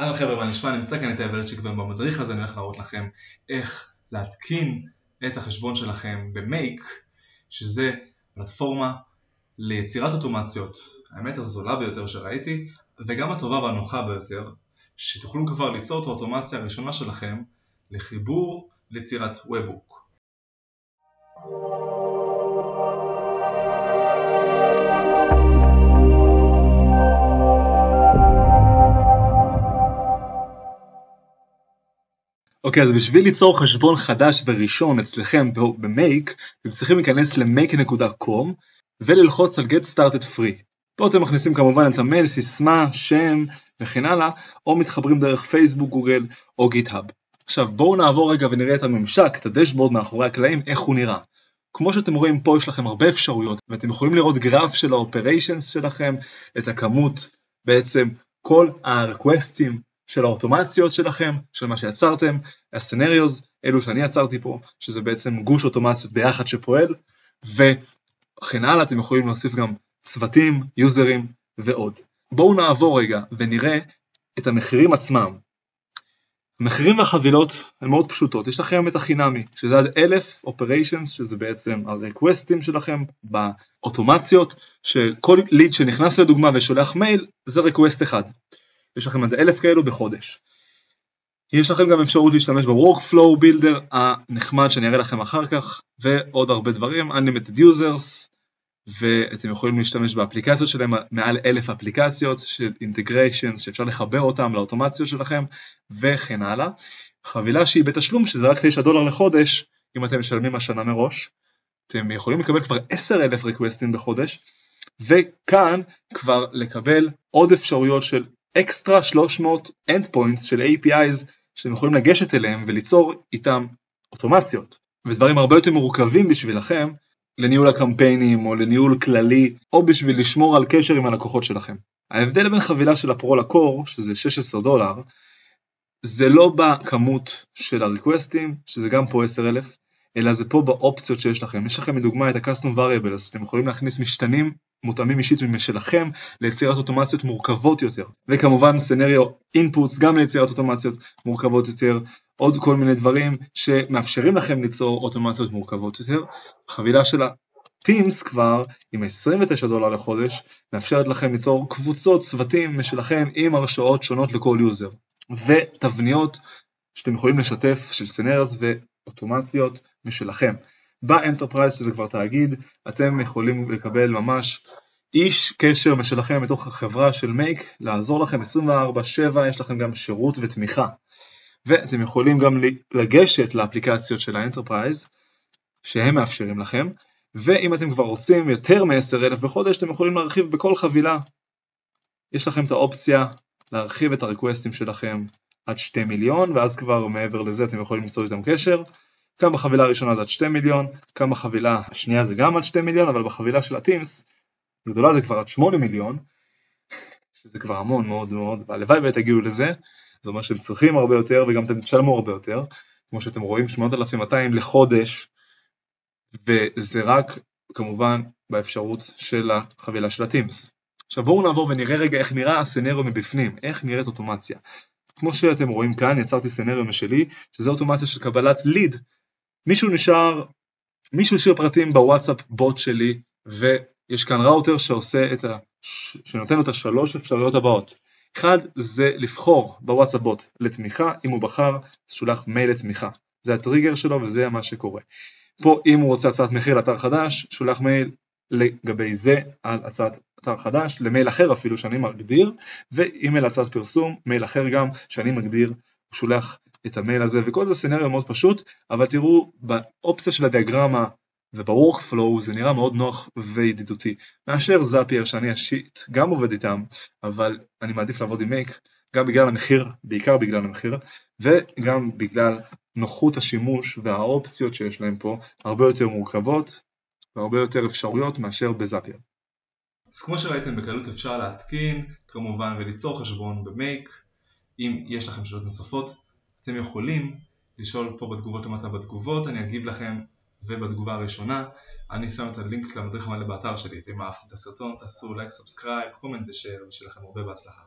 אהלן חבר'ה, מה נשמע? נמצא כאן את האברצ'יק ובמדריך הזה אני הולך להראות לכם איך להתקין את החשבון שלכם במייק, שזה פלטפורמה ליצירת אוטומציות, האמת הזולה ביותר שראיתי, וגם הטובה והנוחה ביותר, שתוכלו כבר ליצור את האוטומציה הראשונה שלכם לחיבור ליצירת ובוק. אוקיי, אז בשביל ליצור חשבון חדש וראשון אצלכם במייק, אתם צריכים להיכנס ל-make.com וללחוץ על get started free. פה אתם מכניסים כמובן את המייל, סיסמה, שם וכן הלאה, או מתחברים דרך פייסבוק, גוגל או גיטהאב. עכשיו בואו נעבור רגע ונראה את הממשק, את הדשבורד מאחורי הקלעים, איך הוא נראה. כמו שאתם רואים פה יש לכם הרבה אפשרויות ואתם יכולים לראות גרף של האופריישנס שלכם, את הכמות, בעצם כל הרקווסטים של האוטומציות שלכם, של מה שיצרתם, הסצנריוז, אלו שאני יצרתי פה, שזה בעצם גוש אוטומציות ביחד שפועל, וכן הלאה, אתם יכולים להוסיף גם צוותים, יוזרים ועוד. בואו נעבור רגע ונראה את המחירים עצמם. המחירים והחבילות הן מאוד פשוטות, יש לכם את החינמי, שזה עד אלף אופריישנס, שזה בעצם הרקווסטים שלכם באוטומציות, שכל ליד שנכנס לדוגמה ושולח מייל, זה רקווסט אחד. יש לכם עד אלף כאלו בחודש. יש לכם גם אפשרות להשתמש ב-workflow builder הנחמד שאני אראה לכם אחר כך, ועוד הרבה דברים, unlimited users, ואתם יכולים להשתמש באפליקציות שלהם, מעל אלף אפליקציות של integration שאפשר לחבר אותם לאוטומציות שלכם, וכן הלאה. חבילה שהיא בתשלום, שזה רק 9 דולר לחודש, אם אתם משלמים השנה מראש. אתם יכולים לקבל כבר 10,000 ריקווסטים בחודש, וכאן כבר לקבל עוד אפשרויות של אקסטרה 300 endpoints של APIs שאתם יכולים לגשת אליהם וליצור איתם אוטומציות. ודברים הרבה יותר מורכבים בשבילכם לניהול הקמפיינים או לניהול כללי או בשביל לשמור על קשר עם הלקוחות שלכם. ההבדל בין חבילה של הפרו לקור שזה 16 דולר זה לא בכמות של הריקווסטים שזה גם פה 10,000 אלא זה פה באופציות שיש לכם. יש לכם לדוגמה את ה-custom variables, שאתם יכולים להכניס משתנים מותאמים אישית משלכם ליצירת אוטומציות מורכבות יותר. וכמובן scenario inputs גם ליצירת אוטומציות מורכבות יותר, עוד כל מיני דברים שמאפשרים לכם ליצור אוטומציות מורכבות יותר. חבילה של ה-Teams כבר עם 29 דולר לחודש מאפשרת לכם ליצור קבוצות, צוותים משלכם עם הרשאות שונות לכל user. ותבניות שאתם יכולים לשתף של scenarios ואוטומציות משלכם. ב Enterprise שזה כבר תאגיד, אתם יכולים לקבל ממש איש קשר משלכם בתוך החברה של Make, לעזור לכם 24/7, יש לכם גם שירות ותמיכה. ואתם יכולים גם לגשת לאפליקציות של ה Enterprise, שהם מאפשרים לכם, ואם אתם כבר רוצים יותר מ-10,000 בחודש, אתם יכולים להרחיב בכל חבילה. יש לכם את האופציה להרחיב את הריקווסטים שלכם עד 2 מיליון, ואז כבר מעבר לזה אתם יכולים למצוא איתם קשר. כאן בחבילה הראשונה זה עד 2 מיליון, כאן בחבילה השנייה זה גם עד 2 מיליון, אבל בחבילה של הטימס, גדולה זה כבר עד 8 מיליון, שזה כבר המון מאוד מאוד, והלוואי ותגיעו לזה, זה אומר שאתם צריכים הרבה יותר וגם אתם תשלמו הרבה יותר, כמו שאתם רואים 8200 לחודש, וזה רק כמובן באפשרות של החבילה של הטימס. עכשיו בואו נעבור ונראה רגע איך נראה הסנריו מבפנים, איך נראית אוטומציה. כמו שאתם רואים כאן, יצרתי סנריו משלי, שזה אוטומציה של קבלת ליד מישהו נשאר, מישהו השאיר פרטים בוואטסאפ בוט שלי ויש כאן ראוטר שעושה את ה... שנותן את השלוש אפשרויות הבאות. אחד זה לבחור בוואטסאפ בוט לתמיכה, אם הוא בחר שולח מייל לתמיכה. זה הטריגר שלו וזה מה שקורה. פה אם הוא רוצה הצעת מחיר לאתר חדש, שולח מייל לגבי זה על הצעת אתר חדש, למייל אחר אפילו שאני מגדיר, ואימייל הצעת פרסום, מייל אחר גם שאני מגדיר, הוא שולח את המייל הזה, וכל זה scenario מאוד פשוט, אבל תראו באופציה של הדיאגרמה וב-workflow זה נראה מאוד נוח וידידותי, מאשר Zapier שאני אישית גם עובד איתם, אבל אני מעדיף לעבוד עם Make, גם בגלל המחיר, בעיקר בגלל המחיר, וגם בגלל נוחות השימוש והאופציות שיש להם פה הרבה יותר מורכבות והרבה יותר אפשרויות מאשר ב Zapier. אז כמו שראיתם בקלות אפשר להתקין כמובן וליצור חשבון ב Make אם יש לכם שאלות נוספות אתם יכולים לשאול פה בתגובות למטה בתגובות, אני אגיב לכם ובתגובה הראשונה. אני שם את הלינק למדריך המלא באתר שלי ואם אהבתם את הסרטון תעשו like, subscribe, comment ו share ושיהיה לכם הרבה בהצלחה